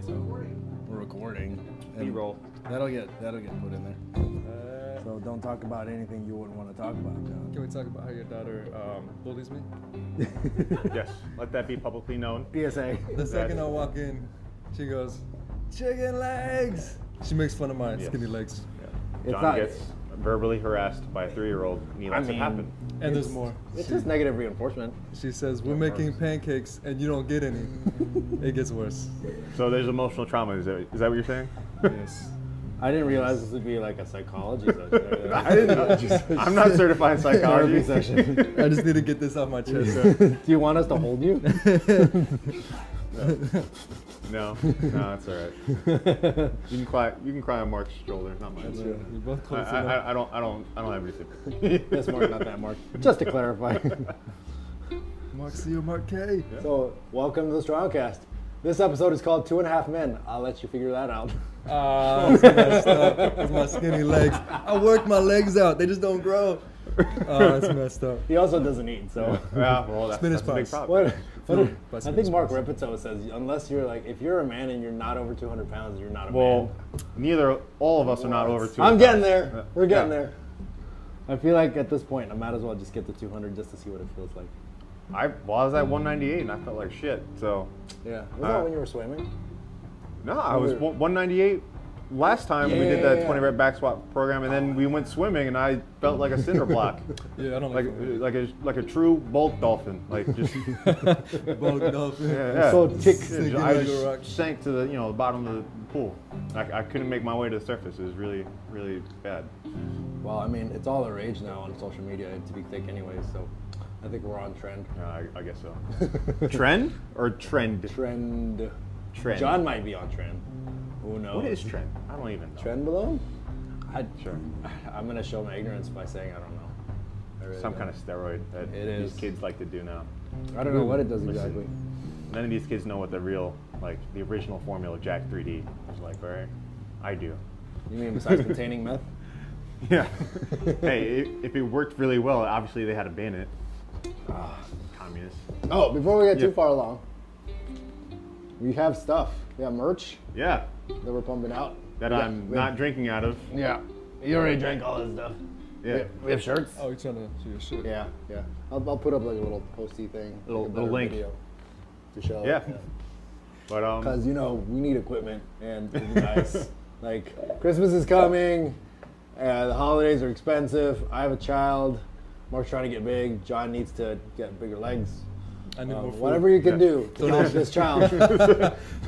say so. We're recording. and B-roll. That'll get that'll get put in there. So don't talk about anything you wouldn't want to talk about, John. Can we talk about how your daughter um, bullies me? Yes, let that be publicly known. PSA. The second I walk in, she goes, "Chicken legs." She makes fun of my Yes. skinny legs. It's John not- gets verbally harassed by a three-year-old, and he lets mean- it happen. And there's more. It's She, just negative reinforcement. she says, "We're making pancakes and you don't get any." it gets worse. So there's emotional trauma. Is that, is that what you're saying? Yes. I didn't realize this would be like a psychology session. I didn't know. I'm not certified in psychology. Session. I just need to get this off my chest. Do you want us to hold you? No, no, no, that's all right. You can cry. You can cry on Mark's shoulder, not mine. Yeah, we both I, close I, enough. I, I don't. I don't. I don't have any sympathy. Yes, Mark, not that Mark. Just to clarify. Mark C or Mark K. so, welcome to the Strongcast. This episode is called Two and a Half Men. I'll let you figure that out. Ah, it's messed up. It's my skinny legs. I work my legs out. They just don't grow. Oh, it's messed up. He also doesn't eat, so. yeah, well, that's, Spinach that's a big problem. What but I think Mark. Rippetoe says, unless you're like, if you're a man and you're not over 200 pounds, you're not a man. Well, man. neither all of us are not over 200. I'm getting there. We're getting Yeah. there. I feel like at this point, I might as well just get to 200 just to see what it feels like. I well, I was at 198 and I felt like shit. So Yeah. Was Uh, that when you were swimming? no, I was 198 last time we did that yeah, 20 yeah. rep back squat program, and then we went swimming and I felt like a cinder block, Yeah, I don't like like, like a like a true bulk dolphin, like just both dolphin. yeah, yeah. So tick. Yeah, I like a just rock. sank to the you know the bottom of the pool. I, I couldn't make my way to the surface. It was really really bad. Well, I mean, it's all the rage now on social media to be thick anyways, so I think we're on trend. Yeah, I, I guess so. trend or trend? Trend. Trend. John might be on trend. Who knows? What is trend? I don't even know. Trenbolone? I, Sure. I'm going to show my ignorance by saying I don't know. I really Some don't. kind of steroid that It these is. kids like to do now. I don't know what it does Listen. exactly. None of these kids know what the real, like the original formula of Jack 3D is like, right? I do. You mean besides containing meth? Yeah. hey, i if it worked really well, obviously they had to ban it. Ah. Communists. Oh, before we get too far along, we have stuff. We have merch Yeah. That we're pumping out. That We got- I'm not have- drinking out of. Yeah. You already drank all this stuff. Yeah. We have, we have shirts. Oh, you're trying to see your shit. Yeah, yeah. I'll, I'll put up like a little posty thing. Little- like a little link. video to show. Yeah. But um. Because, you know, we need equipment and it'd be nice. like, Christmas is coming, uh, the holidays are expensive. I have a child. Mark's trying to get big. John needs to get bigger legs. I need Um, more food. whatever you can Yeah. do to help this child.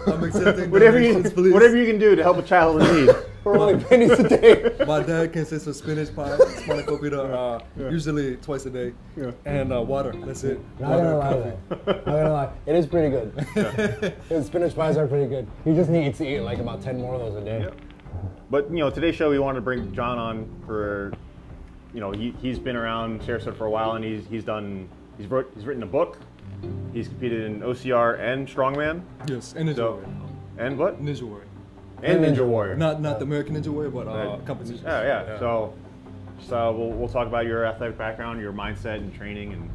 I'm accepting whatever you please. whatever you can do to help a child in need. For only pennies a day. My dad consists of spinach pie, spanakopita, uh, usually twice a day, Yeah. and uh, water. That's it. Not Water, gonna lie, coffee. Not gonna lie. It is pretty good. His spinach pies are pretty good. He just needs to eat like about 10 more of those a day. Yep. But you know, today's show we wanted to bring John on for, you know, he he's been around Sarasota for a while and he's he's done he's wrote he's written a book, he's competed in OCR and strongman, Yes, and Ninja so Warrior. and what Ninja Warrior. and Ninja Ninja Warrior. Not not the American Ninja Warrior, but uh, Right. competition. Yeah, yeah. So, so we'll, we'll talk about your athletic background, your mindset, and training, and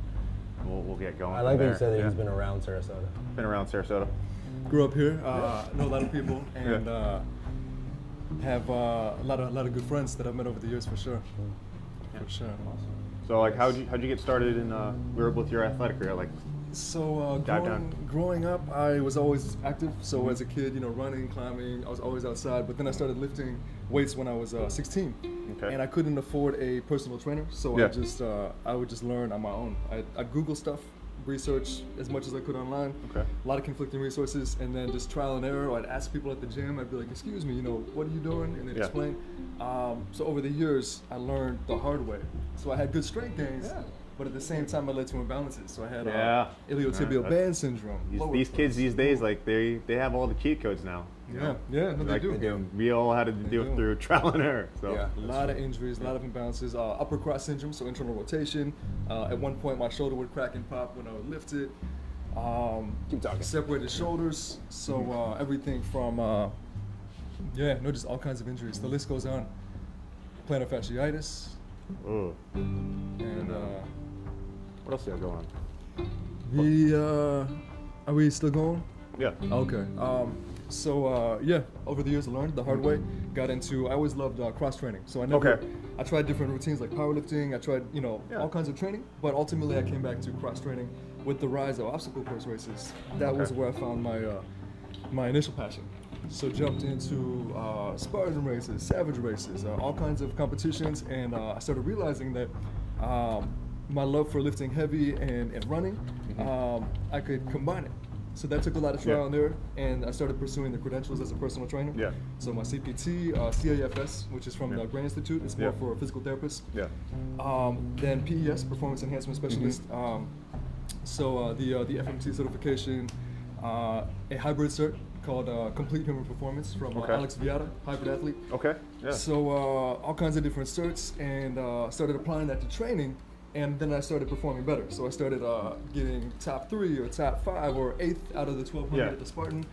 we'll, we'll get going. I like that you said that Yeah. he's been around Sarasota. been around Sarasota. grew up here, uh, know a lot of people, and Yeah. uh, have uh, a lot of a lot of good friends that I've met over the years for sure. For sure. Awesome. So, like, how'd you how'd you get started in uh, with your athletic career? Like, So uh, growing, growing up, I was always active. So as a kid, you know, running, climbing, I was always outside. But then I started lifting weights when I was uh, 16, Okay. and I couldn't afford a personal trainer. So Yeah. I just uh, I would just learn on my own. I I Google stuff, research as much as I could online. Okay. A lot of conflicting resources, and then just trial and error. I'd ask people at the gym. I'd be like, "Excuse me, you know, what are you doing?" And they'd Yeah. explain. Um, so over the years, I learned the hard way. So I had good strength gains. Yeah. But at the same time, I led to imbalances. So I had Yeah. uh, iliotibial Yeah, band syndrome. these, these kids these days, like they they have all the cheat codes now. you Yeah, know? yeah, no, they like, do. do. We all had to do do. it through trial and error. So Yeah. A lot of injuries, a lot of imbalances. Uh, upper cross syndrome, so internal rotation. Uh, at one point, my shoulder would crack and pop when I would lift it. Um, Keep talking. Separated shoulders. So uh, everything from, uh, yeah, no, just all kinds of injuries. The list goes on. Plantar fasciitis, Ooh. and uh, what else do you have going on? the. Uh, are we still going? Yeah. Okay. Um, So uh, yeah, over the years I learned the hard way. Got into I always loved uh, cross training. So I never Okay. I tried different routines like powerlifting. I tried you know Yeah. all kinds of training, but ultimately I came back to cross training with the rise of obstacle course races. That was where I found my uh, my initial passion. So jumped into uh, Spartan races, Savage races, uh, all kinds of competitions, and uh, I started realizing that um, my love for lifting heavy and, and running, um, I could combine it. So that took a lot of trial Mm-hmm. Yeah. and error, and I started pursuing the credentials as a personal trainer. Yeah. So my CPT, uh, CAFS, which is from Yeah. the Gray Institute, it's more Yeah. for physical therapists. Yeah. Um, then PES, Performance Enhancement Specialist. Mm-hmm. Um, so uh, the uh, the FMT certification, uh, a hybrid cert called uh, Complete Human Performance from uh, Okay. Alex Viada, hybrid athlete. Okay. Yeah. So uh, all kinds of different certs, and uh, started applying that to training, and then I started performing better. So I started uh, getting top three or top five or eighth out of the 1200 Yeah. at the Spartan.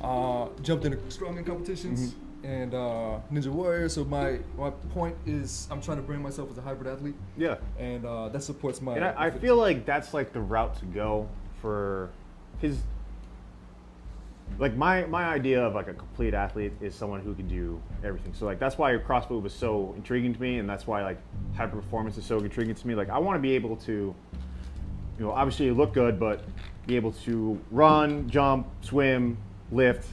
Uh, jumped into strongman competitions and uh, Ninja Warrior. So my my point is, I'm trying to brand myself as a hybrid athlete, yeah. and uh, that supports my. And I, I feel like that's like the route to go for his. Like my my idea of like a complete athlete is someone who can do everything. So like that's why your CrossFit was so intriguing to me, and that's why like hyper performance is so intriguing to me. Like I want to be able to, you know, obviously look good, but be able to run, jump, swim, lift,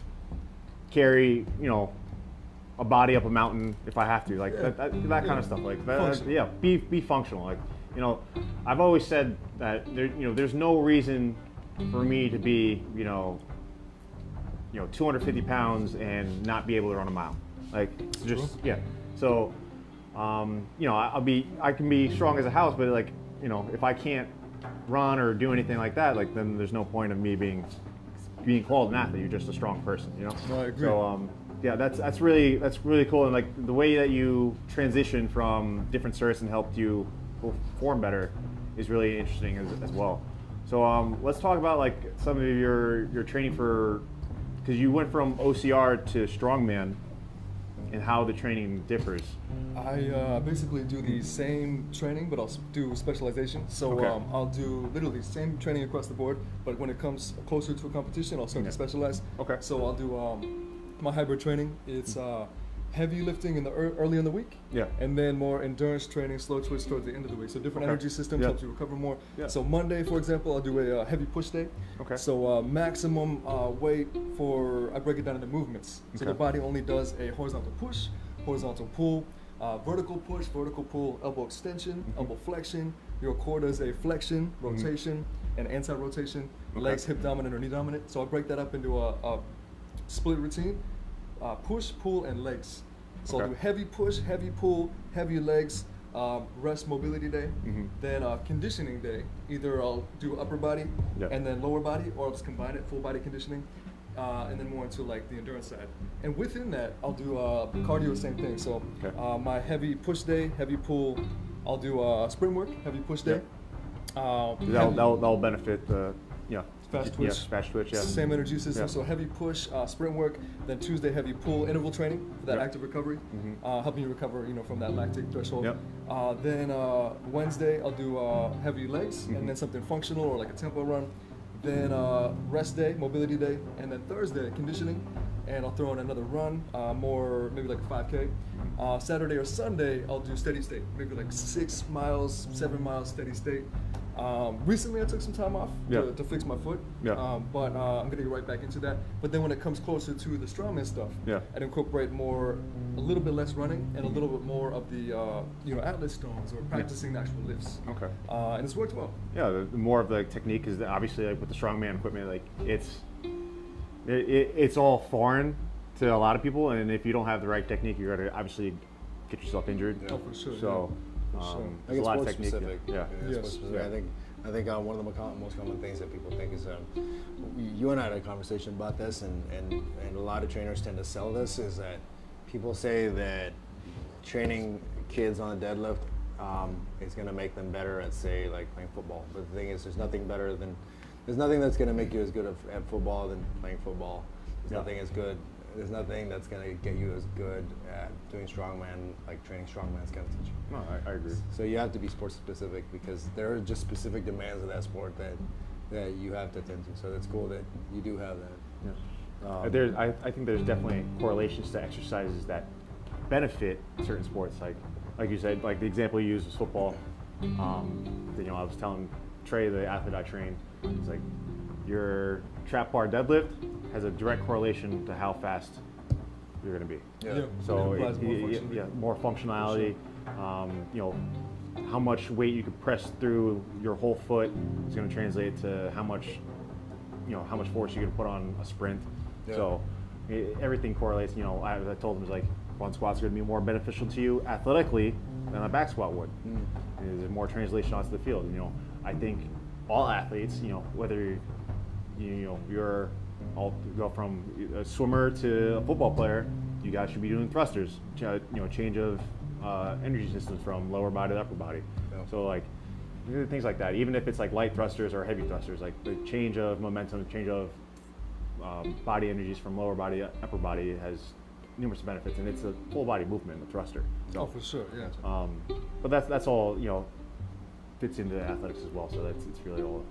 carry, you know, a body up a mountain if I have to, like Yeah. that, that, that kind of stuff. Like that, that- yeah, be be functional. Like you know, I've always said that there, you know, there's no reason for me to be, you know, you know, 250 pounds and not be able to run a mile. Like it's just yeah. So, um, you know, I'll be I can be strong as a house, but like you know, if I can't run or do anything like that, like then there's no point of me being being called an athlete. You're just a strong person, you know. No, I agree. So um, yeah, that's that's really that's really cool, and like the way that you transition from different certs and helped you perform better is really interesting as, as well. So um, let's talk about like some of your your training for because you went from OCR to strongman and how the training differs. I uh, basically do the same training, but I'll do specialization. So Okay. um, I'll do literally the same training across the board, but when it comes closer to a competition, I'll start Yeah. to specialize. Okay. So I'll do um, my hybrid training. It's uh, heavy lifting in the ear early in the week, Yeah. and then more endurance training, slow twitch towards the end of the week. So different Okay. energy systems Yeah. help you recover more. Yeah. So Monday, for example, I'll do a uh, heavy push day. Okay. So uh, maximum uh, weight for I break it down into movements. So the body only does a horizontal push, horizontal pull, uh, vertical push, vertical pull, elbow extension, Mm-hmm. elbow flexion. Your core does a flexion, rotation, and anti-rotation. Okay. Legs hip dominant or knee dominant. So I break that up into a, a split routine: uh, push, pull, and legs. So I'll Okay. do heavy push, heavy pull, heavy legs. Um, rest mobility day, Mhm. then uh, conditioning day. Either I'll do upper body Yeah. and then lower body, or I'll just combine it, full body conditioning, uh, and then more into like the endurance side. And within that, I'll do uh, cardio, same thing. So Okay. uh, my heavy push day, heavy pull, I'll do uh, sprint work, heavy push day. Uh, That'll, that'll, that'll benefit the yeah Fast yeah, twitch. fast twitch yeah Same energy system. Yeah. So heavy push, uh, sprint work. Then Tuesday heavy pull, interval training for that Yep. active recovery, Mhm. uh, helping you recover, you know, from that lactic threshold. Yep. Uh, then uh, Wednesday I'll do uh, heavy legs, Mhm. and then something functional or like a tempo run. Then uh, rest day, mobility day, and then Thursday conditioning, and I'll throw in another run, uh, more maybe like a 5K. Uh, Saturday or Sunday I'll do steady state, maybe like six miles, seven miles steady state. Um, recently I took some time off Yeah. to, to fix my foot. Yeah. Um, but uh, I'm gonna get right back into that. But then when it comes closer to the strongman stuff, Yeah. I'd incorporate more, a little bit less running and a little bit more of the, uh, you know, atlas stones or practicing the actual lifts. okay Uh, and it's worked well. yeah the, the more of the technique is that obviously like with the strongman equipment like it's it, it, it's all foreign to a lot of people and if you don't have the right technique you're going to obviously get yourself injured Oh, for sure, so yeah. For um, sure. I there's think a it's lot of technique specific. yeah It is Yes. specific. Yeah. I think I think uh, one of the most common things that people think is um, you and I had a conversation about this, and, and, and a lot of trainers tend to sell this is that people say that training kids on a deadlift um, is going to make them better at say like playing football. But the thing is, there's nothing better than there's nothing that's going to make you as good at, at football than playing football. There's Yeah. nothing as good. There's nothing that's going to get you as good at doing strongman like training strongman is to teach you. no I, I agree So you have to be sports specific because there are just specific demands of that sport that that you have to attend to. So it's cool that you do have that. yeah Um, There's, I, I think there's definitely correlations to exercises that benefit certain sports. Like, like you said, like the example you used was football. Um, you know, I was telling Trey, the athlete I train, it's like your trap bar deadlift has a direct correlation to how fast you're going to be. Yeah. So it it, more yeah, functionality. yeah, more functionality. Um, you know, how much weight you can press through your whole foot is going to translate to how much, you know, how much force you can put on a sprint. Yeah. So i everything correlates. You know, I, I told him it's like front squats are going to be more beneficial to you athletically than a back squat would. Mm. There's more translation onto the field. You know, I think all athletes, you know, whether you, know you're all go from a swimmer to a football player, you guys should be doing thrusters. You know, change of uh, energy systems from lower body to upper body. Yeah. So like things like that. Even if it's like light thrusters or heavy thrusters, like the change of momentum, change of um, body energies from lower body to upper body has numerous benefits, and it's a full body movement, the thruster. Oh, for sure, yeah. Um, but that's that's all you know fits into athletics as well. So that's it's really all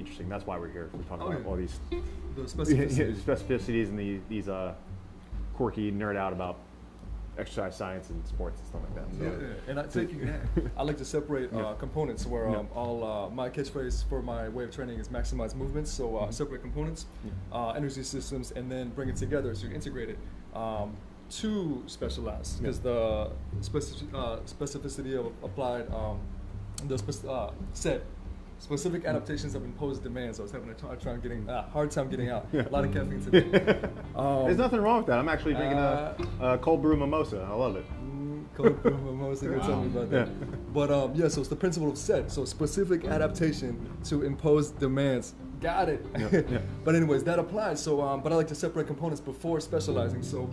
interesting. That's why we're here. We're talking Oh, about yeah. all these The specificity. specificities and the, these uh, quirky nerd out about exercise science and sports and stuff like that. So. Yeah, yeah. and I taking that, I like to separate uh, components where Yeah. um, all uh, my catchphrase for my way of training is maximize movements. So Mm-hmm. uh, separate components, uh, energy systems, and then bring it together so you integrate it. Um, to specialize because the specific, uh, specificity of applied um, the spec- uh, said specific adaptations of imposed demands. I was having a hard time getting uh, hard time getting out. A lot of caffeine today. Um, There's nothing wrong with that. I'm actually drinking uh, a, a cold brew mimosa. I love it. Mm, Cold brew mimosa, you're telling me about that. Yeah. But um, yeah, so it's the principle of SAID. So specific adaptation to imposed demands. Got it. yeah. but anyways, that applies. So, um, but I like to separate components before specializing. So,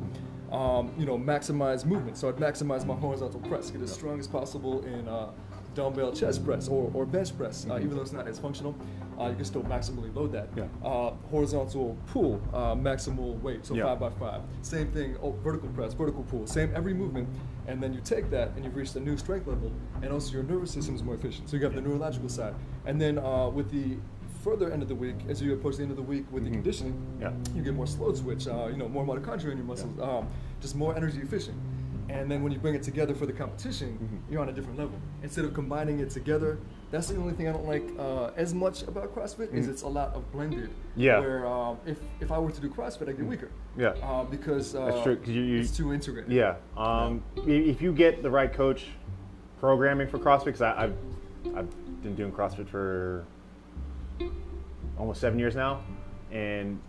um, you know, maximize movement. So I'd maximize my horizontal press, get as strong as possible in uh, dumbbell chest press or, or bench press, uh, even though it's not as functional. Uh, you can still maximally load that. Yeah. Uh, horizontal pull, uh, maximal weight, so Yeah. five by five. Same thing, oh, vertical press, vertical pull, same every movement, and then you take that and you've reached a new strength level, and also your nervous system is more efficient. So you have the neurological side, and then uh, with the further end of the week, as you approach the end of the week with the Mhm. conditioning, Yeah. you get more slow twitch, uh, you know, more mitochondria in your muscles, um, just more energy efficient. And then when you bring it together for the competition, Mhm. you're on a different level. Instead of combining it together, that's the only thing I don't like uh, as much about CrossFit is Mhm. it's a lot of blended. Yeah. Where um, if, if I were to do CrossFit, I get weaker. Yeah. Uh, because uh, That's true, 'cause you- you- it's too integrated. Yeah. Um, i- If you get the right coach programming for CrossFit, because I've I've been doing CrossFit for almost seven years now, and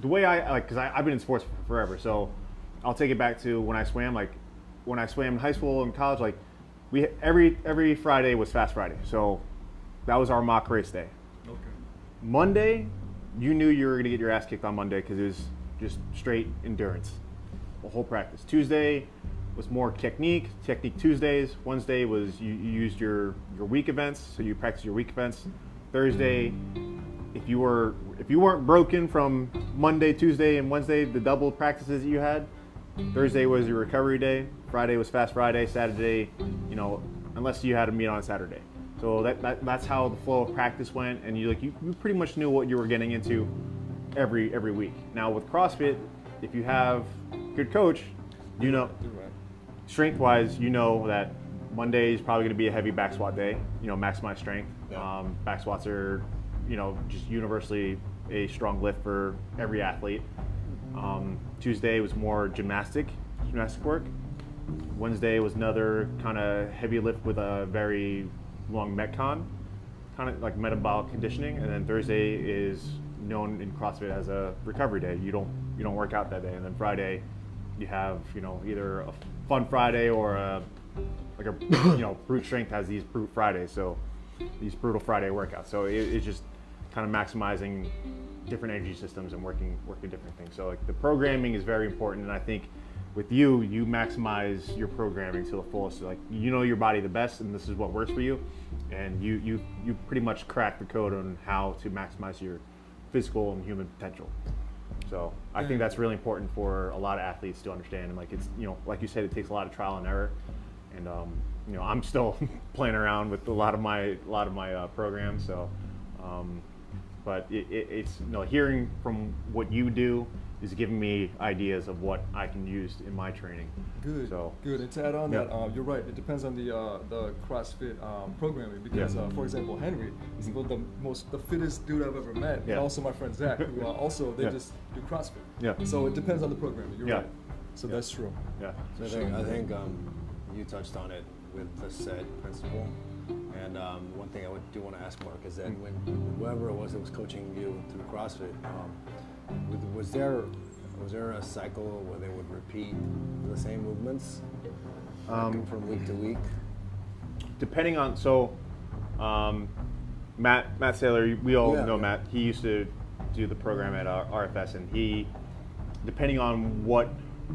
the way I like, because I've been in sports forever, so I'll take it back to when I swam. Like when I swam in high school and college, like we every every Friday was Fast Friday, so that was our mock race day. Okay. Monday, you knew you were going to get your ass kicked on Monday because it was just straight endurance, the whole practice. Tuesday was more technique, technique Tuesdays. Wednesday was you, you used your, your week events, so you practiced your week events. Thursday, if you were if you weren't broken from Monday, Tuesday, and Wednesday, the double practices that you had, Thursday was your recovery day. Friday was Fast Friday. Saturday, you know, unless you had a meet on Saturday. So that, that that's how the flow of practice went, and you like you, you pretty much knew what you were getting into every every week. Now with CrossFit, if you have a good coach, you know strength wise, you know that Monday is probably going to be a heavy back squat day. You know, maximize strength. Yeah. Um, back squats are, you know, just universally a strong lift for every athlete. Um, Tuesday was more gymnastic, gymnastic work. Wednesday was another kind of heavy lift with a very long metcon, kind of like metabolic conditioning. And then Thursday is known in CrossFit as a recovery day. You don't you don't work out that day. And then Friday, you have you know either a fun Friday or a like a you know brute strength has these brute Fridays. So these brutal Friday workouts. So it, it's just kind of maximizing different energy systems and working working different things. So like the programming is very important, and I think with you, you maximize your programming to the fullest. Like you know your body the best, and this is what works for you, and you you you pretty much crack the code on how to maximize your physical and human potential. So I think that's really important for a lot of athletes to understand. And like it's you know like you said, it takes a lot of trial and error, and um, you know I'm still playing around with a lot of my a lot of my uh, programs. So um, but it, it, it's you know hearing from what you do is giving me ideas of what I can use in my training. Good. So Good. And to add on Yeah. that, um, you're right. It depends on the uh, the CrossFit um, programming because, Yeah. uh, for example, Henry is the, the most the fittest dude I've ever met, Yeah. and also my friend Zach, who uh, also they Yeah. just do CrossFit. Yeah. So it depends on the programming. You're Yeah. right. So that's true. yeah, So I think, I think um, you touched on it with the SAID principle. And um, one thing I would do want to ask Mark is that when whoever it was that was coaching you through CrossFit, um, was, was there was there a cycle where they would repeat the same movements Um, from week to week? depending on so um, Matt Matt Saylor, we all Yeah, know yeah. Matt. He used to do the program at RFS, and he, depending on what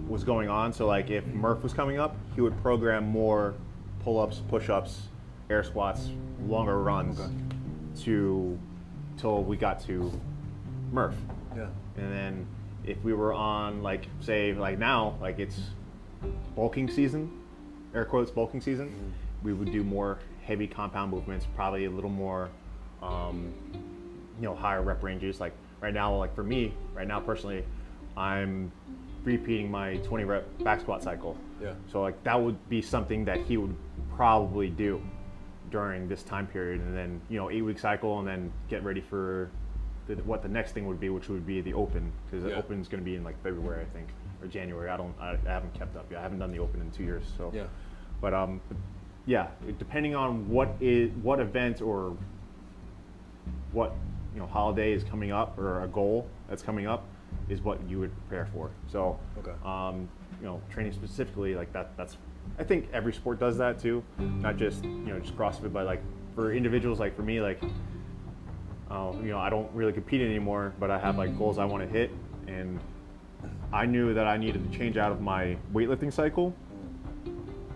was going on, so like if Murph was coming up, he would program more pull-ups, push-ups, air squats, longer runs Okay. to till we got to Murph. Yeah. And then if we were on like say like now, like it's bulking season, air quotes bulking season, we would do more heavy compound movements, probably a little more um, you know, higher rep ranges. Like right now, like for me, right now personally, I'm repeating my 20 rep back squat cycle. Yeah. So like that would be something that he would probably do during this time period, and then you know eight week cycle, and then get ready for the, what the next thing would be, which would be the open, because the Yeah. open is going to be in like February, I think, or January. I don't, I, I haven't kept up yet. I haven't done the open in two years, so. Yeah. But um, yeah, depending on what is what event or what you know holiday is coming up or a goal that's coming up is what you would prepare for. So, Okay. um, you know, training specifically like that. That's I think every sport does that too, not just you know just CrossFit, but like for individuals like for me like. Uh, you know, I don't really compete anymore, but I have like goals I want to hit, and I knew that I needed to change out of my weightlifting cycle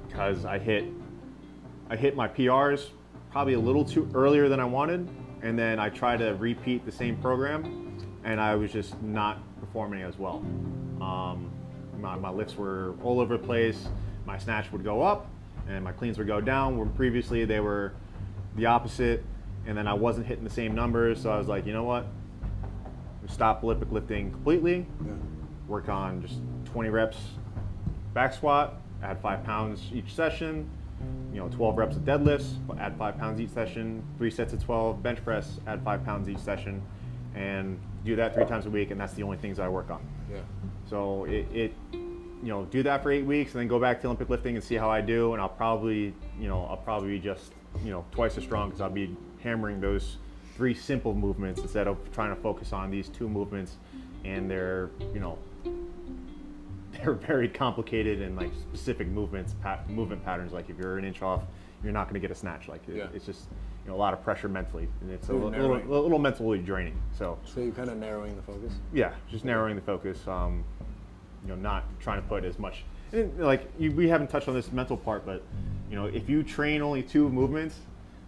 because I hit I hit my PRs probably a little too earlier than I wanted, and then I tried to repeat the same program, and I was just not performing as well. Um, my, my lifts were all over the place. My snatch would go up, and my cleans would go down. Where previously they were the opposite, and then I wasn't hitting the same numbers. So I was like, you know what? Stop Olympic lifting completely Yeah. work on just 20 reps back squat, add five pounds each session, you know, 12 reps of deadlifts, add five pounds each session, three sets of 12 bench press, add five pounds each session, and do that three times a week, and that's the only things I work on. Yeah. So it, it you know, do that for eight weeks, and then go back to Olympic lifting and see how I do, and I'll probably, you know, I'll probably be just, you know, twice as strong because I'll be hammering those three simple movements instead of trying to focus on these two movements, and they're, you know, they're very complicated and like specific movements, pat, movement patterns. Like if you're an inch off, you're not going to get a snatch. Like Yeah. it's just, you know, a lot of pressure mentally, and it's a So little, little, little mentally draining. So. So you're kind of narrowing the focus. Yeah, just narrowing the focus. Um, you know, not trying to put as much. And like you, we haven't touched on this mental part, but you know, if you train only two movements,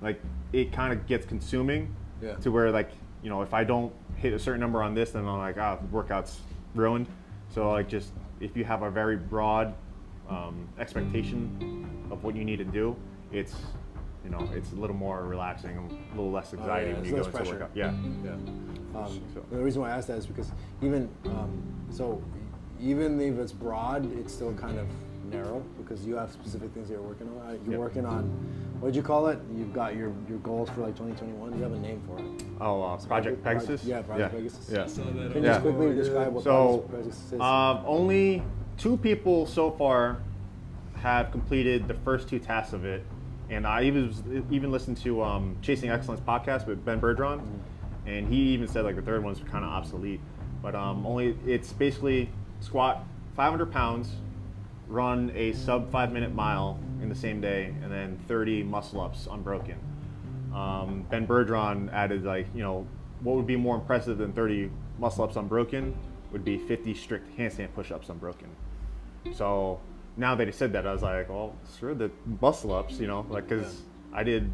like it kind of gets consuming. Yeah. To where like you know, if I don't hit a certain number on this, then I'm like, ah, the workout's ruined. So like just if you have a very broad um, expectation of what you need to do, it's you know, it's a little more relaxing, a little less anxiety Oh, yeah, when it's you go less into pressure. workout. Yeah. Yeah. Um, So- The reason why I asked that is because even um, so, even if it's broad, it's still kind of narrow because you have specific things you're working on. Uh, You're Yep. working on what did you call it? You've got your your goals for like 2021. You have a name for it. Oh, uh, Project Project- Pegasus. yeah, Project Pegasus. Yeah. So Can you Yeah. just quickly describe what So, Project Pegasus is? uh, only two people so far have completed the first two tasks of it, and I even even listened to um, Chasing Excellence podcast with Ben Bergeron, and he even said like the third one's kind of obsolete. But um, only it's basically squat 500 pounds, run a sub five minute mile in the same day, and then 30 muscle ups unbroken. Um, ben Bergeron added like you know what would be more impressive than 30 muscle ups unbroken would be 50 strict handstand push ups unbroken. So now that he said that, I was like, well, screw the muscle ups, you know, like because I did,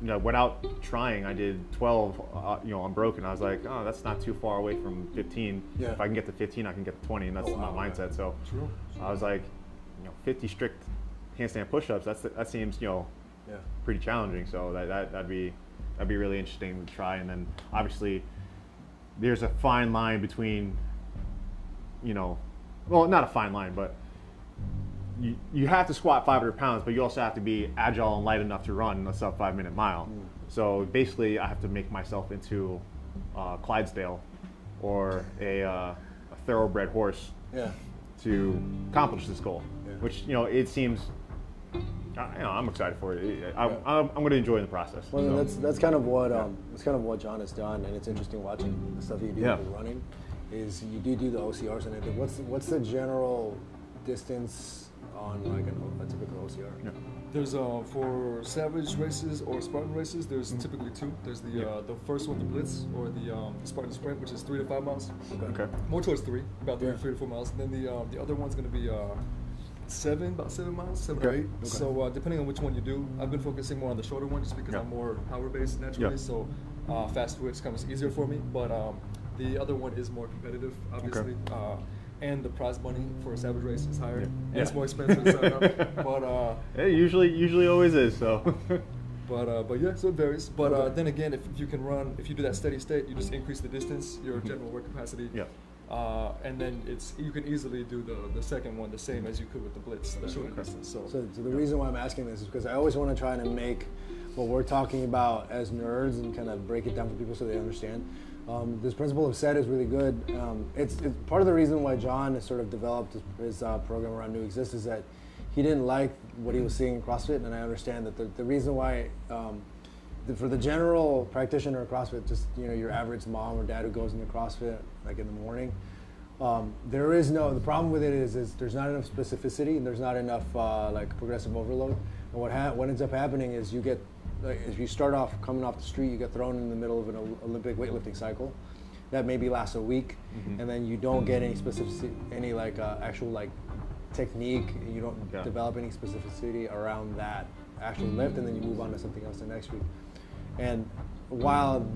you know, without trying, I did 12, uh, you know, unbroken. I was like, oh, that's not too far away from 15. Yeah. If I can get to 15, I can get to 20, and that's Oh, wow, my mindset. So True. I was like, you know, 50 strict handstand push ups. That's that seems, you know, yeah. pretty challenging. So that, that that'd be that'd be really interesting to try. And then obviously, there's a fine line between, you know, well, not a fine line, but you, you have to squat 500 pounds, but you also have to be agile and light enough to run a sub five minute mile. So basically, I have to make myself into uh, Clydesdale or a, uh, a thoroughbred horse Yeah. to accomplish this goal. Yeah. Which you know, it seems. I, you know, I'm excited for it. I, Yeah. I'm going to enjoy the process. Well, so. that's that's kind of what um, that's kind of what John has done, and it's interesting watching the stuff you do with running. Is you do do the OCRs and everything. What's what's the general distance on like an, O- a typical OCR? Yeah. There's uh, for savage races or Spartan races. There's typically two. There's the Mm-hmm. Yeah. uh, the first one, the Blitz, or the um, Spartan Sprint, which is three to five miles. Okay. More towards three, about three, Yeah. three to four miles. And then the um, the other one's gonna be uh, seven, about seven miles, seven or eight. Okay. So uh, depending on which one you do, I've been focusing more on the shorter one just because Yeah. I'm more power based naturally. Yeah. So uh, fast twitch comes easier for me. But um, the other one is more competitive, obviously. Uh, and the prize money for a savage race is higher, Yeah. and Yeah. it's more expensive to sign up. But uh, It usually usually always is. So. but uh, but yeah, so it varies. But uh, then again, if you can run, if you do that steady state, you just increase the distance, your general work capacity. Yeah. Uh, and then it's you can easily do the the second one the same as you could with the blitz, the shorter distance. So, So, so the reason why I'm asking this is because I always want to try to make what we're talking about as nerds and kind of break it down for people so they understand. Um, this principle of SAID is really good. Um, it's, it's part of the reason why John has sort of developed his, his uh, program around New Exist is that he didn't like what he was seeing in CrossFit, and I understand that the, the reason why. Um, the, for the general practitioner of CrossFit, just you know your average mom or dad who goes into CrossFit like in the morning, um, there is no. The problem with it is, is there's not enough specificity and there's not enough uh, like progressive overload. And what ha- what ends up happening is you get like, if you start off coming off the street, you get thrown in the middle of an Olympic weightlifting cycle that maybe lasts a week, and then you don't get any specific any like uh, actual like technique. You don't Yeah. develop any specificity around that actual lift, and then you move on to something else the next week. And while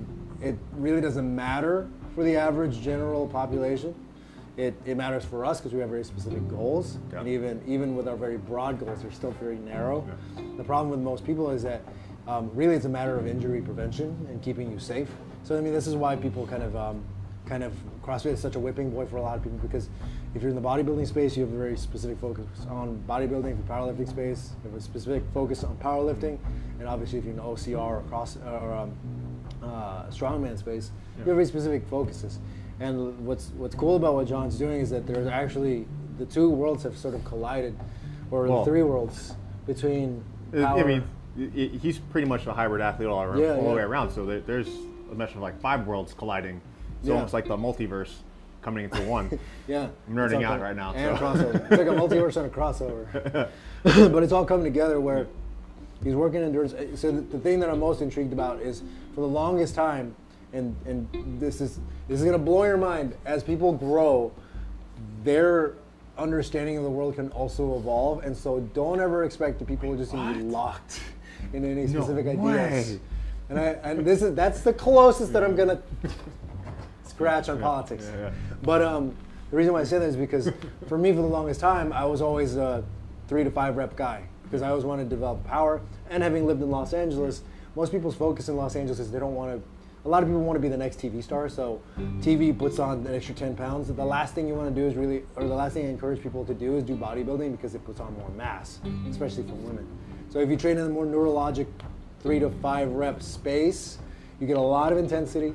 it really doesn't matter for the average general population, it, it matters for us because we have very specific goals. Yeah. And even even with our very broad goals, they're still very narrow. The problem with most people is that um, really it's a matter of injury prevention and keeping you safe. So I mean, this is why people kind of um, kind of CrossFit is such a whipping boy for a lot of people because if you're in the bodybuilding space, you have a very specific focus on bodybuilding. If you're powerlifting space, you have a specific focus on powerlifting, and obviously if you're in the OCR or cross or um, uh, strongman space, you have very specific focuses. And what's what's cool about what John's doing is that there's actually the two worlds have sort of collided, or Well- the three worlds between. I mean, i- i- he's pretty much a hybrid athlete all, around, Yeah, all the way around. So there, there's a mesh of like five worlds colliding. It's Yeah. almost like the multiverse coming into one. Yeah, I'm nerding out right now, And so. crossover. It's like a multiverse and a crossover. but it's all coming together where he's working in endurance. Uh, so the, the thing that I'm most intrigued about is for the longest time, and and this is this is gonna blow your mind as people grow, their understanding of the world can also evolve. And so don't ever expect the people who just seem to be locked in any No specific ideas. way. And I and this is that's the closest that I'm gonna scratch on politics. yeah, yeah. But um, the reason why I say that is because for me, for the longest time, I was always a three to five rep guy because I always wanted to develop power. And having lived in Los Angeles, most people's focus in Los Angeles is they don't want to. A lot of people want to be the next TV star, so TV puts on an extra 10 pounds. The last thing you want to do is really, or the last thing I encourage people to do is do bodybuilding because it puts on more mass, especially for women. So if you train in the more neurologic three to five rep space, you get a lot of intensity.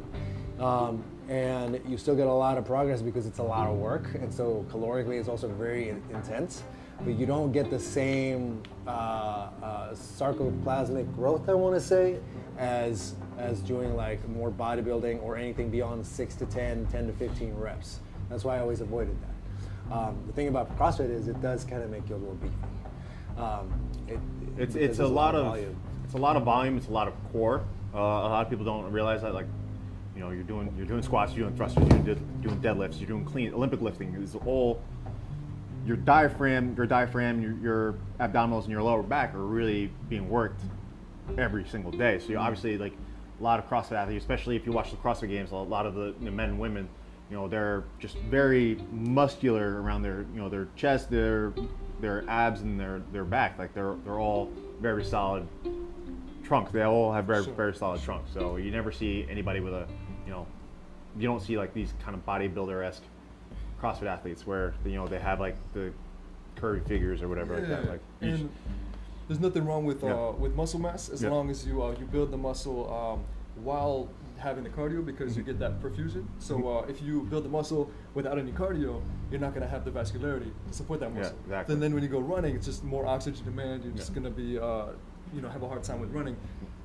Um, and you still get a lot of progress because it's a lot of work, and so calorically it's also very intense. But you don't get the same uh, uh, sarcoplasmic growth, I want to say, as as doing like more bodybuilding or anything beyond six to 10, 10 to 15 reps. That's why I always avoided that. Um, the thing about CrossFit is it does kind of make you a little beefy. Um, It's it's a lot of volume. it's a lot of volume. It's a lot of core. Uh, a lot of people don't realize that. Like, you know, you're doing you're doing squats, you're doing thrusters, you're doing, doing deadlifts, you're doing clean Olympic lifting. It's all your diaphragm, your diaphragm, your, your abdominals, and your lower back are really being worked every single day. So you obviously like a lot of CrossFit athletes, especially if you watch the CrossFit Games, a lot of the, the men and women, you know, they're just very muscular around their you know their chest, their their abs, and their their back. Like they're they're all very solid trunks. They all have very Sure. very solid trunks. So you never see anybody with a, you know, you don't see like these kind of bodybuilder esque CrossFit athletes where you know they have like the curvy figures or whatever like that. Like and there's nothing wrong with Yeah. uh, with muscle mass as Yeah. long as you uh, you build the muscle um, while having the cardio because Mm-hmm. you get that perfusion. So uh, if you build the muscle without any cardio, you're not gonna have the vascularity to support that Yeah, muscle. exactly. Then then when you go running, it's just more oxygen demand. You're just Yeah. gonna be uh, you know have a hard time with running.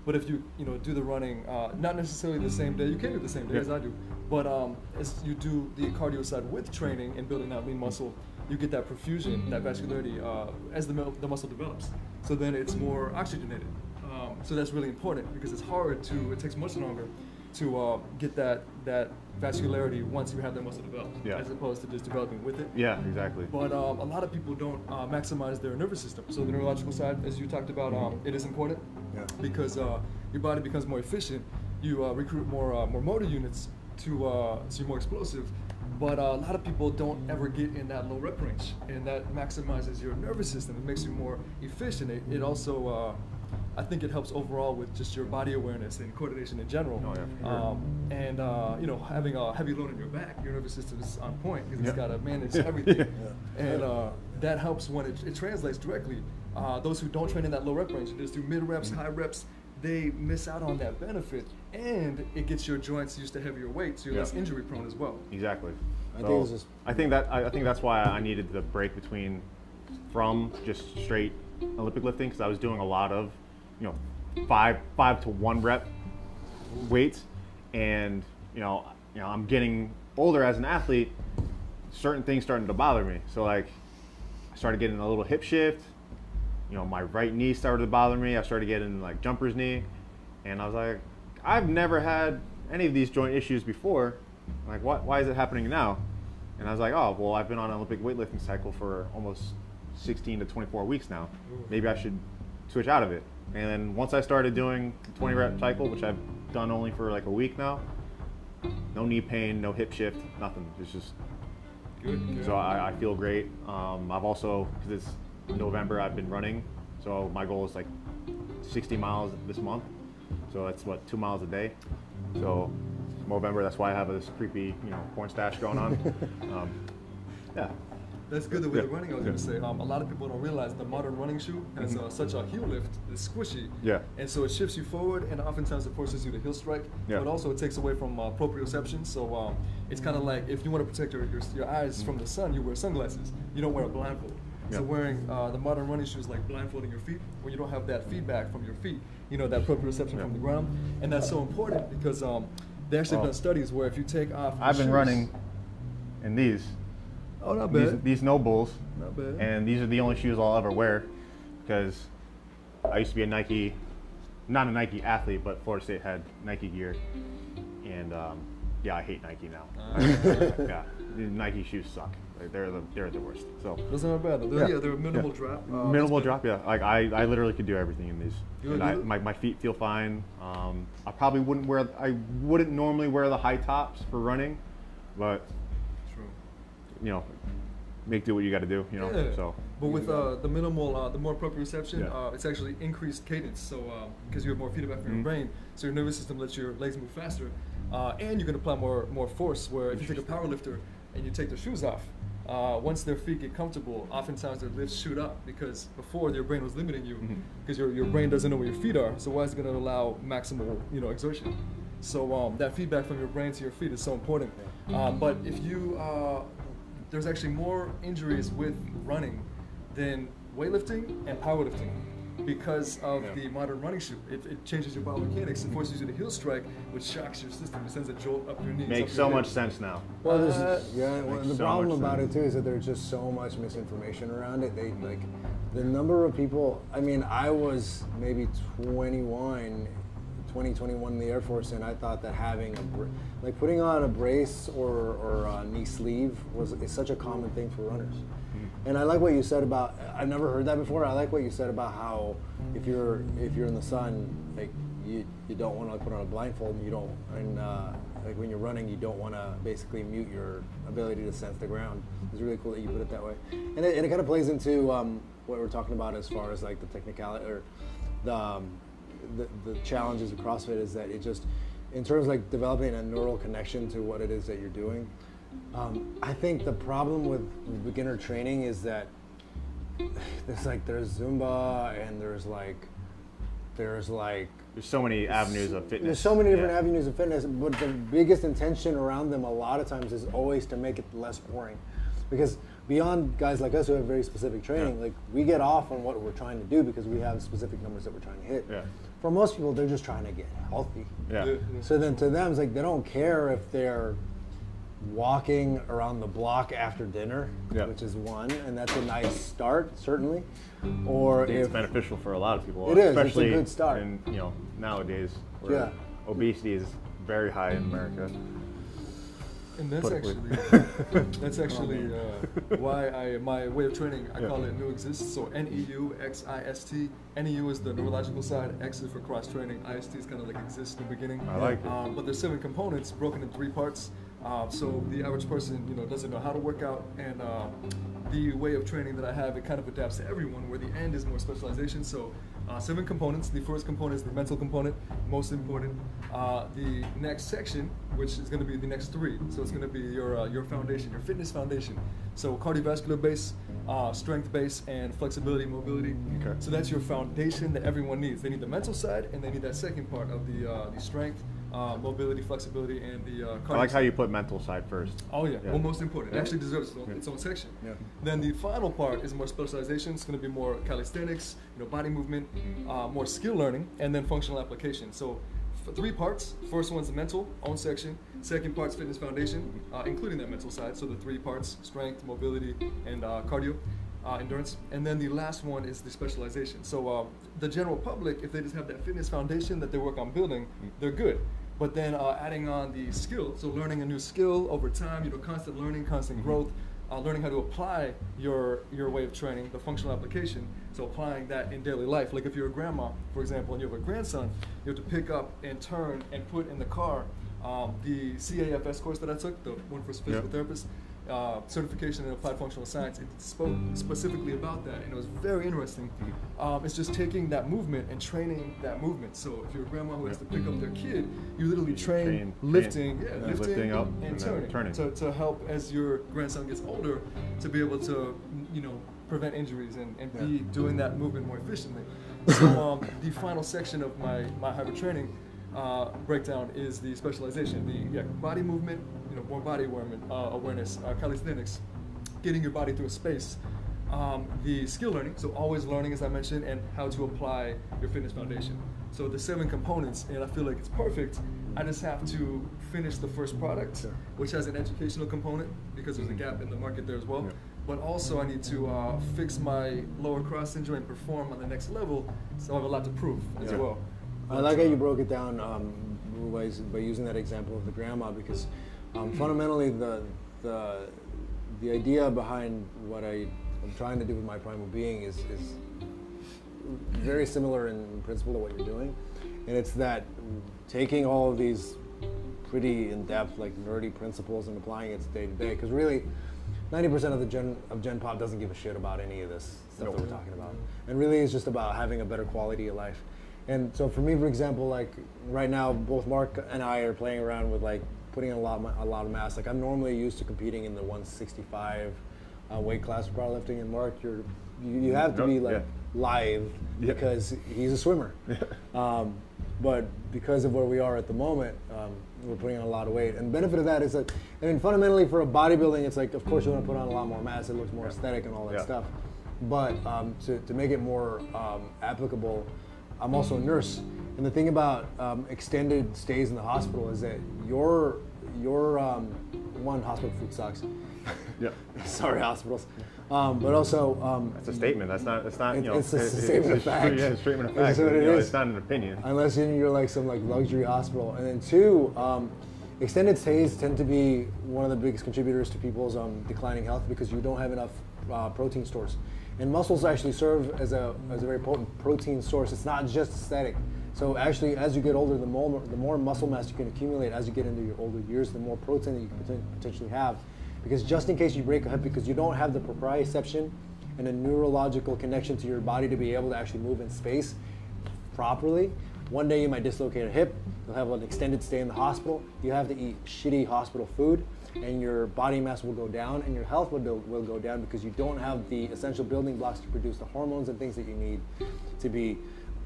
But if you you know do the running, uh, not necessarily the same day, you can do the same day Yeah. as I do. But um, as you do the cardio side with training and building that lean muscle, you get that perfusion, that vascularity uh, as the, the muscle develops. So then it's more oxygenated. Um, so that's really important because it's hard to, it takes much longer to uh, get that, that vascularity once you have that muscle developed, Yeah. as opposed to just developing with it. yeah, exactly. But um, a lot of people don't uh, maximize their nervous system. So the neurological side, as you talked about, um, it is important Yeah. because uh, your body becomes more efficient. You uh, recruit more uh, more motor units to uh, so you're more explosive. But uh, a lot of people don't ever get in that low rep range, and that maximizes your nervous system. It makes you more efficient. It, it also, uh, I think, it helps overall with just your body awareness and coordination in general. Oh, yeah, um, and uh, you know, having a heavy load on your back, your nervous system is on point because it's got to manage Yeah. everything. Yeah. And uh, that helps when it, it translates directly. Uh, those who don't train in that low rep range, just do mid reps, Mm-hmm. high reps, they miss out on that benefit. And it gets your joints used to heavier weight, so you're Yeah. less injury prone as well. Exactly. I So, think just- I think that I, I think that's why I needed the break between from just straight Olympic lifting because I was doing a lot of, you know, five five to one rep weights, and you know, you know, I'm getting older as an athlete. Certain things starting to bother me. So like, I started getting a little hip shift. You know, my right knee started to bother me. I started getting like jumper's knee, and I was like, I've never had any of these joint issues before. Like, why, why is it happening now? And I was like, oh, well, I've been on an Olympic weightlifting cycle for almost 16 to 24 weeks now. Maybe I should switch out of it. And then once I started doing the 20 rep cycle, which I've done only for like a week now, no knee pain, no hip shift, nothing. It's just Good. good. so I, I feel great. Um, I've also because it's November, I've been running. So my goal is like 60 miles this month. So that's what two miles a day. So November, that's why I have this creepy, you know, porn stash going on. um, yeah, That's good that with the Yeah. running, I was going to say. Um, a lot of people don't realize the modern running shoe has uh, such a heel lift, it's squishy. Mm-hmm. Yeah. And so it shifts you forward, and oftentimes it forces you to heel strike. Yeah. But also it takes away from uh, proprioception. So um, it's kind of like if you want to protect your, your, your eyes from the sun, you wear sunglasses. You don't wear a blindfold. Yeah. So wearing uh, the modern running shoes like blindfolding your feet, when you don't have that feedback from your feet, you know that proprioception Yeah. from the ground, and that's so important because um, they actually have Oh. done studies where if you take off. I've been shoes- running in these Oh, not these, bad. these NOBULLs, Not bad. and these are the only shoes I'll ever wear because I used to be a Nike, not a Nike athlete, but Florida State had Nike gear, and um, yeah, I hate Nike now. Ah. yeah, the Nike shoes suck. Like, they're the they're the worst. So Those aren't bad. though. They're, Yeah. yeah. they're minimal Yeah. drop. Uh, minimal drop, yeah. Like I, I literally could do everything in these. You and I, my, my feet feel fine. Um, I probably wouldn't wear. I wouldn't normally wear the high tops for running, but True. You know, make do what you got to do. You know. Yeah. So But with uh, the minimal, uh, the more proprioception, Yeah. uh, it's actually increased cadence. So because you have more feedback from your Mhm. brain, so your nervous system lets your legs move faster, uh, and you can apply more more force. Where if you take a power lifter and you take their shoes off, uh, once their feet get comfortable, oftentimes their lifts shoot up because before your brain was limiting you because your, your brain doesn't know where your feet are. So why is it going to allow maximal you know exertion? So um, that feedback from your brain to your feet is so important. Um, but if you uh, there's actually more injuries with running than weightlifting and powerlifting because of Yeah. the modern running shoe. It, it changes your biomechanics and forces you to heel strike, which shocks your system. It sends a jolt up your knees. makes up so your much sense now. Well, there's Uh, yeah. Well, the so problem about sense. it too is that there's just so much misinformation around it. They like the number of people. I mean, I was maybe 21, 20, 21 in the Air Force, and I thought that having a br- like putting on a brace or or a knee sleeve was is such a common thing for runners. And I like what you said about. I've never heard that before. I like what you said about how if you're if you're in the sun, like you you don't want to put on a blindfold. And you don't and uh, like when you're running, you don't want to basically mute your ability to sense the ground. It's really cool that you put it that way. And it, and it kind of plays into um, what we're talking about as far as like the technicality or the um, the, the challenges of CrossFit is that it just, in terms of like developing a neural connection to what it is that you're doing, um, I think the problem with beginner training is that there's like there's Zumba and there's like there's like There's so many avenues of fitness. there's so many different Yeah. avenues of fitness, but the biggest intention around them a lot of times is always to make it less boring. Because beyond guys like us who have very specific training, Yeah. like we get off on what we're trying to do because we have specific numbers that we're trying to hit. Yeah. For most people, they're just trying to get healthy. Yeah. Yeah. So then to them, it's like they don't care if they're walking around the block after dinner, Yeah. which is one, and that's a nice start, certainly. Or I it's if beneficial for a lot of people. It is, it's a especially good start. in you know nowadays where Yeah. obesity is very high in America. And that's actually that's actually uh, why I my way of training I Yeah. call it Neuxist. So N E U X I S T. N E U is the neurological side. X is for cross training. I S T is kind of like exist in the beginning. I like it. Um, but there's seven components broken in three parts. Uh, so the average person, you know, doesn't know how to work out, and uh, the way of training that I have, it kind of adapts to everyone. Where the end is more specialization. So uh, seven components. The first component is the mental component, most important. Uh, the next section, which is going to be the next three, so it's going to be your uh, your foundation, your fitness foundation. So cardiovascular base, uh, strength base, and flexibility, mobility. Okay. So that's your foundation that everyone needs. They need the mental side, and they need that second part of the uh, the strength, uh, mobility, flexibility, and the uh, cardio. I like how you put mental side first. Oh yeah. Yeah. well most important. It actually deserves its own, Yeah. its own section. Yeah. Then the final part is more specialization. It's going to be more calisthenics, you know, body movement, uh, more skill learning, and then functional application. So f- three parts. First one's the mental, own section. Second part's fitness foundation, uh, including that mental side. So the three parts: strength, mobility, and uh, cardio. Uh, endurance, and then the last one is the specialization. So uh, the general public, if they just have that fitness foundation that they work on building, they're good. But then uh, adding on the skill, so learning a new skill over time, you know, constant learning, constant growth, uh, learning how to apply your your way of training, the functional application. So applying that in daily life. Like if you're a grandma, for example, and you have a grandson, you have to pick up and turn and put in the car um, the CAFS course that I took, the one for physical Yep. therapists. Uh, certification in applied functional science. It spoke specifically about that, and it was very interesting. Um, it's just taking that movement and training that movement. So if you're a grandma who has to pick up their kid, you literally train, Train- lifting, train- yeah, yeah, lifting, lifting up and, and turning, turning. To, to help as your grandson gets older to be able to, you know, prevent injuries and, and be doing that movement more efficiently. So um, the final section of my, my hybrid training uh, breakdown is the specialization, the yeah, body movement, you know, more body awareness, uh, awareness uh, calisthenics, getting your body through a space. Um, the skill learning, so always learning, as I mentioned, and how to apply your fitness foundation. So the seven components, and I feel like it's perfect. I just have to finish the first product, which has an educational component because there's a gap in the market there as well. Yeah. But also, I need to uh, fix my lower cross injury and perform on the next level. So I have a lot to prove as Yeah. well. I like how you broke it down um, by, by using that example of the grandma because um, fundamentally the, the the idea behind what I am trying to do with my primal being is, is very similar in principle to what you're doing, and it's that taking all of these pretty in-depth like nerdy principles and applying it to day to day because really 90% of the gen of gen pop doesn't give a shit about any of this stuff that we're talking about. And really it's just about having a better quality of life and so for me for example like right now both mark and i are playing around with like putting in a lot of, a lot of mass like i'm normally used to competing in the 165 uh, weight class for powerlifting and mark you're you, you have to be like Yeah. live Yeah. because he's a swimmer um, but because of where we are at the moment, um, we're putting on a lot of weight. And the benefit of that is that, I mean, fundamentally for a bodybuilding, it's like, of course, you want to put on a lot more mass. It looks more aesthetic and all that Yeah. stuff. But um, to, to make it more um, applicable, I'm also a nurse. And the thing about um, extended stays in the hospital is that your your um, one hospital food sucks. Yeah. Sorry, hospitals. Um, but also, um, That's a statement. That's not. That's not. You know. it's a it- statement of it's a- fact. Yeah, it's a statement of It's fact. what it you know, is. It's not an opinion. unless you're you're like some like luxury hospital. And then two, um, extended stays tend to be one of the biggest contributors to people's um, declining health because you don't have enough uh, protein stores. And muscles actually serve as a as a very potent protein source. It's not just aesthetic. So actually, as you get older, the more the more muscle mass you can accumulate as you get into your older years, the more protein that you can potentially have. Because just in case you break a hip, because you don't have the proprioception and a neurological connection to your body to be able to actually move in space properly, One day you might dislocate a hip, you'll have an extended stay in the hospital, you have to eat shitty hospital food, and your body mass will go down and your health will, do, will go down because you don't have the essential building blocks to produce the hormones and things that you need to be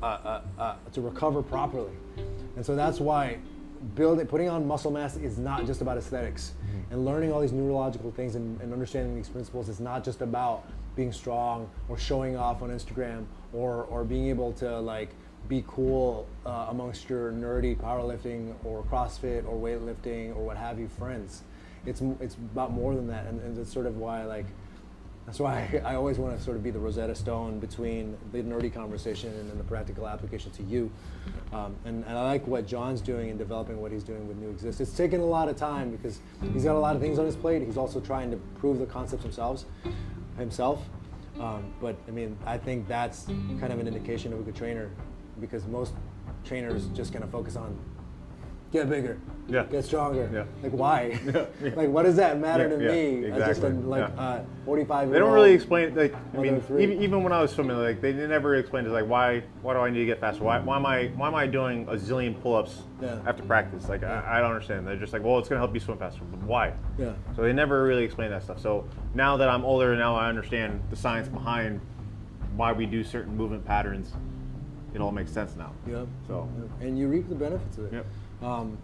uh, uh, uh, to recover properly. And so that's why building putting on muscle mass is not just about esthetics and learning all these neurological things and, and understanding these principles. Is not just about being strong or showing off on instagram or, or being able to like be cool uh, amongst your nerdy powerlifting or crossfit or weightlifting or what have you friends it's, it's about more than that and, and it's sort of why like that's why I, I always want to sort of be the Rosetta Stone between the nerdy conversation and then the practical application to you. Um, and, and I like what John's doing in developing what he's doing with Neuxist. It's taken a lot of time because he's got a lot of things on his plate. He's also trying to prove the concepts themselves, himself. Um, but I mean, I think that's kind of an indication of a good trainer because most trainers just kind of focus on get bigger, Yeah. get stronger. Yeah. Like why? Yeah, yeah. like what does that matter to me? as just a, like uh, 45 They don't really explain like I mean even, even when I was swimming like they never explained it like why why do I need to get faster why, why am I why am I doing a zillion pull-ups after practice like I, I don't understand they're just like well it's gonna help you swim faster but why Yeah. so they never really explain that stuff so now that I'm older now I understand the science behind why we do certain movement patterns it all makes sense now Yeah. so And you reap the benefits of it. Yep. Um,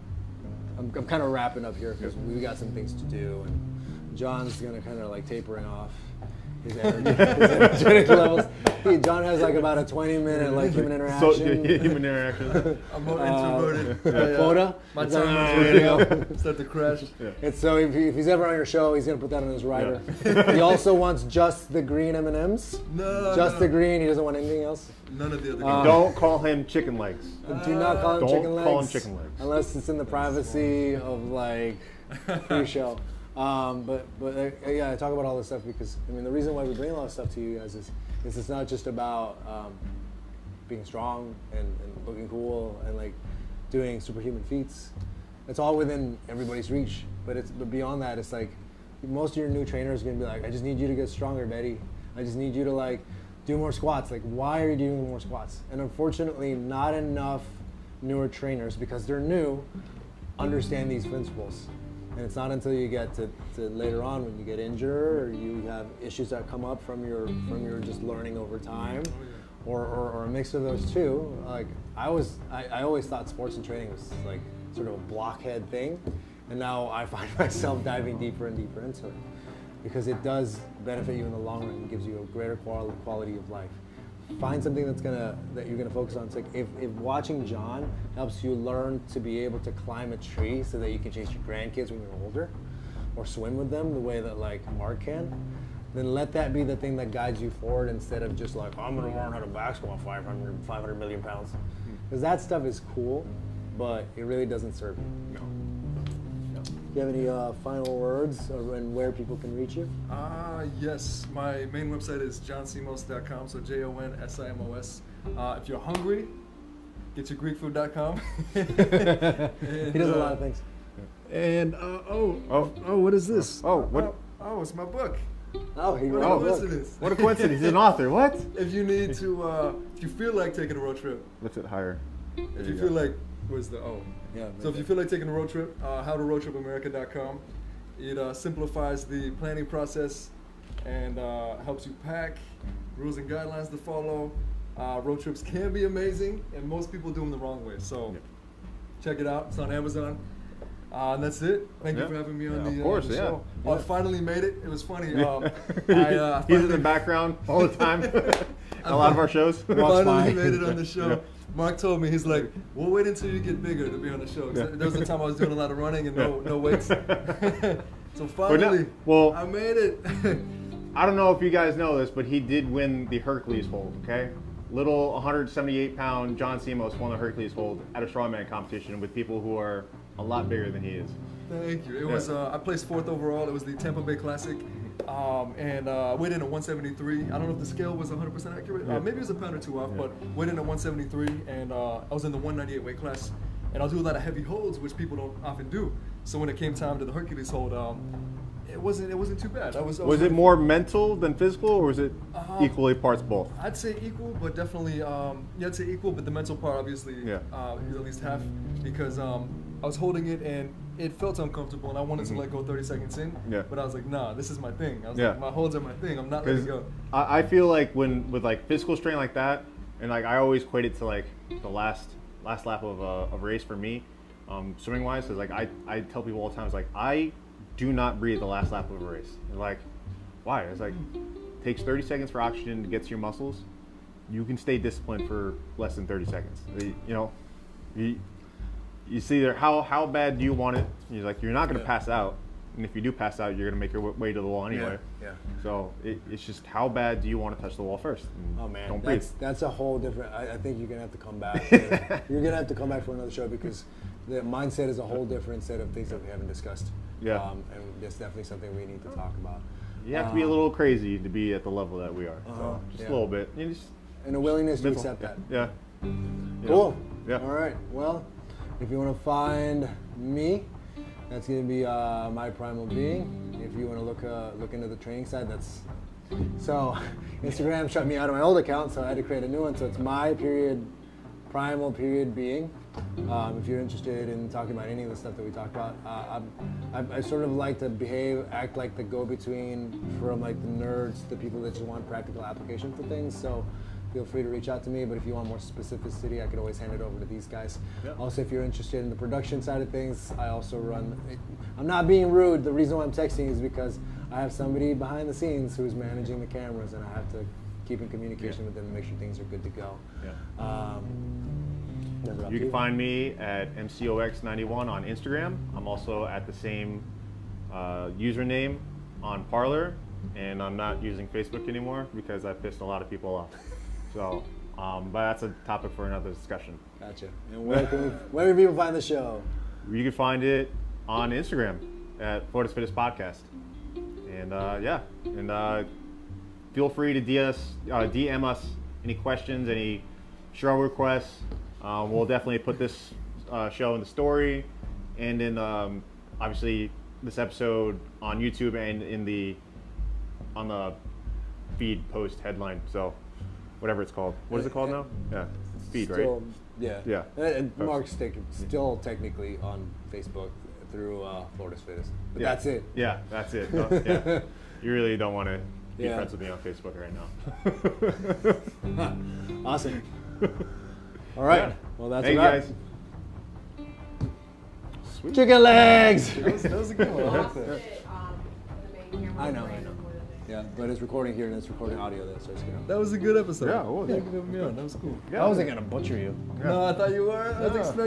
I'm, I'm kind of wrapping up here because we got some things to do, and John's gonna kind of like tapering off his, energy, his energetic levels. He, John has like about a 20 minute like human interaction. so interaction. human interaction I'm more Uh, introverted. yeah. Quota? My Is that- time there is you running go. Start to crash. Yeah. And so if, he, if he's ever on your show, he's gonna put that on his rider. he also wants just the green M and M's. No, Just no, the green. He doesn't want anything else. None of the other. Uh, guys. don't call him chicken legs Do not call him Don't chicken legs. call him chicken legs. Unless it's in the privacy of like pre-show. Um, but but uh, yeah, I talk about all this stuff because I mean the reason why we bring a lot of stuff to you guys is, is it's not just about um, being strong and, and looking cool and like doing superhuman feats. It's all within everybody's reach. But it's but beyond that, it's like most of your new trainers are gonna be like, I just need you to get stronger, Betty. I just need you to like do more squats. Like, why are you doing more squats? And unfortunately, not enough newer trainers because they're new understand these principles. And it's not until you get to, to later on when you get injured or you have issues that come up from your from your just learning over time or, or, or a mix of those two. Like I was I, I always thought sports and training was like sort of a blockhead thing. And now I find myself diving deeper and deeper into it. Because it does benefit you in the long run and gives you a greater quality quality of life find something that's gonna that you're gonna focus on. It's like if, if watching John helps you learn to be able to climb a tree so that you can chase your grandkids when you're older, or swim with them the way that like Mark can, then let that be the thing that guides you forward instead of just like I'm gonna learn how to back squat 500, 500 million pounds, hmm. because that stuff is cool, but it really doesn't serve you. no Do you have any uh, final words and where people can reach you? Ah, yes. My main website is johnsimos.com, so J O N S I M O S. Uh, if you're hungry, get your Greekfood.com. he does a lot of things. And uh, oh, Oh. oh, what is this? oh what Oh, oh, it's my book. Oh, he What wrote a a book. coincidence. what a coincidence he's an author what If you need to, uh, if you feel like taking a road trip, what's it higher if you you go. feel like, where's the O? Yeah. So if you feel like taking a road trip, uh, howtoroadtripamerica.com. It uh, simplifies the planning process and uh, helps you pack, rules and guidelines to follow. Uh, road trips can be amazing, and most people do them the wrong way. So Yep. check it out. It's on Amazon. Uh, and that's it. Thank Yeah. you for having me on Yeah, the, of uh, course, the yeah. show. Oh, I finally made it. It was funny. Um, I uh, he's in the background all the time a lot of our shows Watch finally made it on the show. Mark told me he's like, "We'll wait until you get bigger to be on the show." Yeah. There was a time I was doing a lot of running and no no weights. so finally, well- I made it. I don't know if you guys know this, but he did win the Hercules hold. Okay, little 178 pound John Simos won the Hercules hold at a strongman competition with people who are a lot bigger than he is. Thank you. It Yeah. was uh, I placed fourth overall. It was the Tampa Bay Classic, um, and uh, weighed in at 173. I don't know if the scale was 100% accurate. Yeah. Uh, maybe it was a pound or two off, Yeah. but weighed in at 173, and uh, I was in the 198 weight class. And I'll do a lot of heavy holds, which people don't often do. So when it came time to the Hercules hold, um, it wasn't it wasn't too bad. I was. I Was it more mental than physical, or was it Um, equally parts both? I'd say equal, but definitely, um, yeah, I'd say equal, but the mental part obviously Yeah. uh, is at least half because um, I was holding it and it felt uncomfortable and I wanted to let go 30 seconds in. Mm-hmm. Yeah. But I was like, nah, this is my thing. I was Yeah. like, my holds are my thing. I'm not letting go. I, I feel like when with like physical strain like that, and like I always equate it to like the last last lap of a, of a race for me, um, swimming wise. Is like I, I tell people all the time, it's like I do not breathe the last lap of a race. It's like why? It's like takes 30 seconds for oxygen to get to your muscles. You can stay disciplined for less than 30 seconds. You know, you, you see there how how bad do you want it? You're like you're not going to Yeah. pass out, and if you do pass out, you're going to make your way to the wall anyway. Yeah. So it, it's just how bad do you want to touch the wall first? Oh man, don't breathe. that's that's a whole different. I, I think you're gonna have to come back. you're gonna have to come back for another show because the mindset is a whole different set of things that we haven't discussed. Yeah. um, and that's definitely something we need to talk about. You have to be a Um, little crazy to be at the level that we are. Uh-huh, So just yeah. a little bit. You just and a willingness to accept that. Yeah. Cool. Yeah. All right. Well, if you want to find me, that's going to be uh, my primal being. If you want to look uh, look into the training side, that's so. Instagram shut me out of my old account, so I had to create a new one. So it's my period primal period being. Um, if you're interested in talking about any of the stuff that we talked about, uh, I, I sort of like to behave, act like the go-between from like the nerds, the people that just want practical application for things. So feel free to reach out to me. But if you want more specificity, I could always hand it over to these guys. Yeah. Also, if you're interested in the production side of things, I also run. I'm not being rude. The reason why I'm texting is because I have somebody behind the scenes who's managing the cameras, and I have to keep in communication Yeah. with them to make sure things are good to go. Yeah. Um, You can find me at MCOX91 on Instagram. I'm also at the same uh, username on Parler, and I'm not using Facebook anymore because I pissed a lot of people off. So, um, but that's a topic for another discussion. Gotcha. And where can we, where can people find the show? You can find it on Instagram at Florida's Fittest Podcast. And uh, yeah, and uh, feel free to DS, uh, DM us any questions, any show requests. Uh, we'll definitely put this uh, show in the story and in um, obviously this episode on YouTube and in the on the feed post headline. So whatever it's called. What is it called now? Yeah, feed, right? Still, Yeah. Yeah. And, and Mark's take, still technically on Facebook through uh, Florida's Fittest. But Yeah. that's it. Yeah, that's it. No, yeah. You really don't want to be Yeah. friends with me on Facebook right now. Awesome. All right. Yeah. Well, that's Thank a you guys. Sweet. Chicken legs. That was, that was a good one. I like Lost that. it, um, the main camera I know, I know. More than it. yeah, but it's recording here and it's recording audio there, so it's gonna. That was a good episode. Yeah, it was. Thank you for having me on. That was cool. Yeah. I wasn't gonna butcher you. No, I thought you were. I was Yeah. expecting.